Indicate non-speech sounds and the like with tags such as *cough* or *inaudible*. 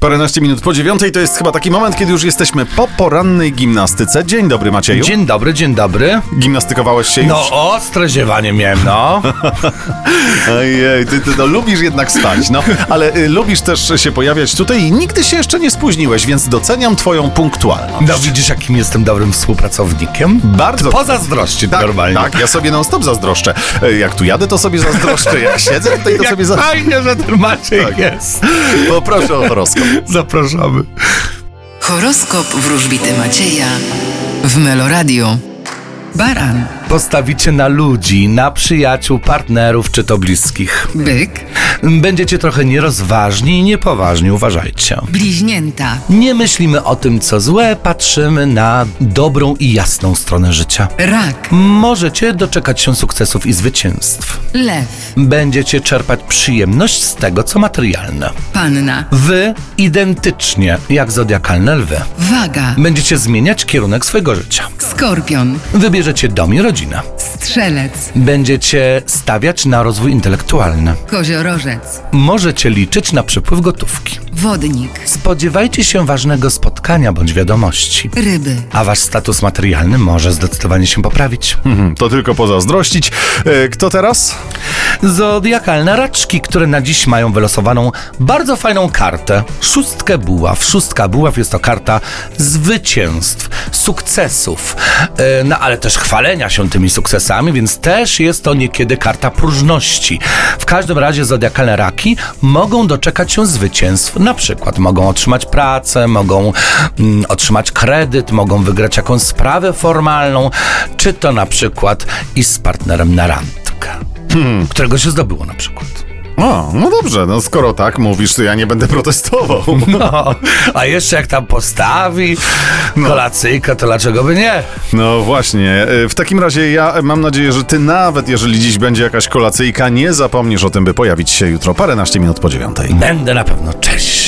Paręnaście minut po dziewiątej to jest chyba taki moment, kiedy już jesteśmy po porannej gimnastyce. Dzień dobry Macieju. Dzień dobry, dzień dobry. Gimnastykowałeś się już? No, ostre ziewanie miałem, no. *laughs* Ojej, ty, ty no, lubisz jednak spać, no. Ale y, lubisz też się pojawiać tutaj i nigdy się jeszcze nie spóźniłeś, więc doceniam twoją punktualność. No widzisz, jakim jestem dobrym współpracownikiem? Bardzo. Pozazdrości tak, normalnie. tak, ja sobie non stop zazdroszczę. Y, Jak tu jadę, to sobie zazdroszczę. Jak siedzę tutaj, to *laughs* Jak sobie zazdroszczę. fajnie, że ten Maciej Tak. jest. Poproszę o horoskop. *laughs* Zapraszamy. Horoskop wróżbity Macieja w Meloradio. Baran, Postawicie na ludzi, na przyjaciół, partnerów czy to bliskich. byk, Będziecie trochę nierozważni i niepoważni, uważajcie. bliźnięta, Nie myślimy o tym, co złe, patrzymy na dobrą i jasną stronę życia. rak, Możecie doczekać się sukcesów i zwycięstw. lew, Będziecie czerpać przyjemność z tego, co materialne. panna, Wy identycznie jak zodiakalne lwy. waga, Będziecie zmieniać kierunek swojego życia. skorpion, Wybierzecie dom i rodzinę. Strzelec, Będziecie stawiać na rozwój intelektualny. koziorożec, Możecie liczyć na przepływ gotówki. wodnik, Spodziewajcie się ważnego spotkania bądź wiadomości. ryby, A wasz status materialny może zdecydowanie się poprawić. Mhm, *laughs* To tylko pozazdrościć. Y, Kto teraz? Zodiakalne raczki, które na dziś mają wylosowaną bardzo fajną kartę. Szóstkę buław. Szóstka buław jest to karta zwycięstw, sukcesów, e, no ale też chwalenia się tymi sukcesami, więc też jest to niekiedy karta próżności. W każdym razie zodiakalne raki mogą doczekać się zwycięstw. Na przykład mogą otrzymać pracę, mogą mm, otrzymać kredyt, mogą wygrać jakąś sprawę formalną, czy to na przykład i z partnerem na randkę którego się zdobyło na przykład. O, no dobrze, no skoro tak mówisz, to ja nie będę protestował. *laughs* No, a jeszcze jak tam postawi kolacyjkę, to dlaczego by nie? No właśnie, y, w takim razie ja mam nadzieję, że ty nawet jeżeli dziś będzie jakaś kolacyjka, nie zapomnisz o tym, by pojawić się jutro paręnaście minut po dziewiątej. Będę na pewno. Cześć!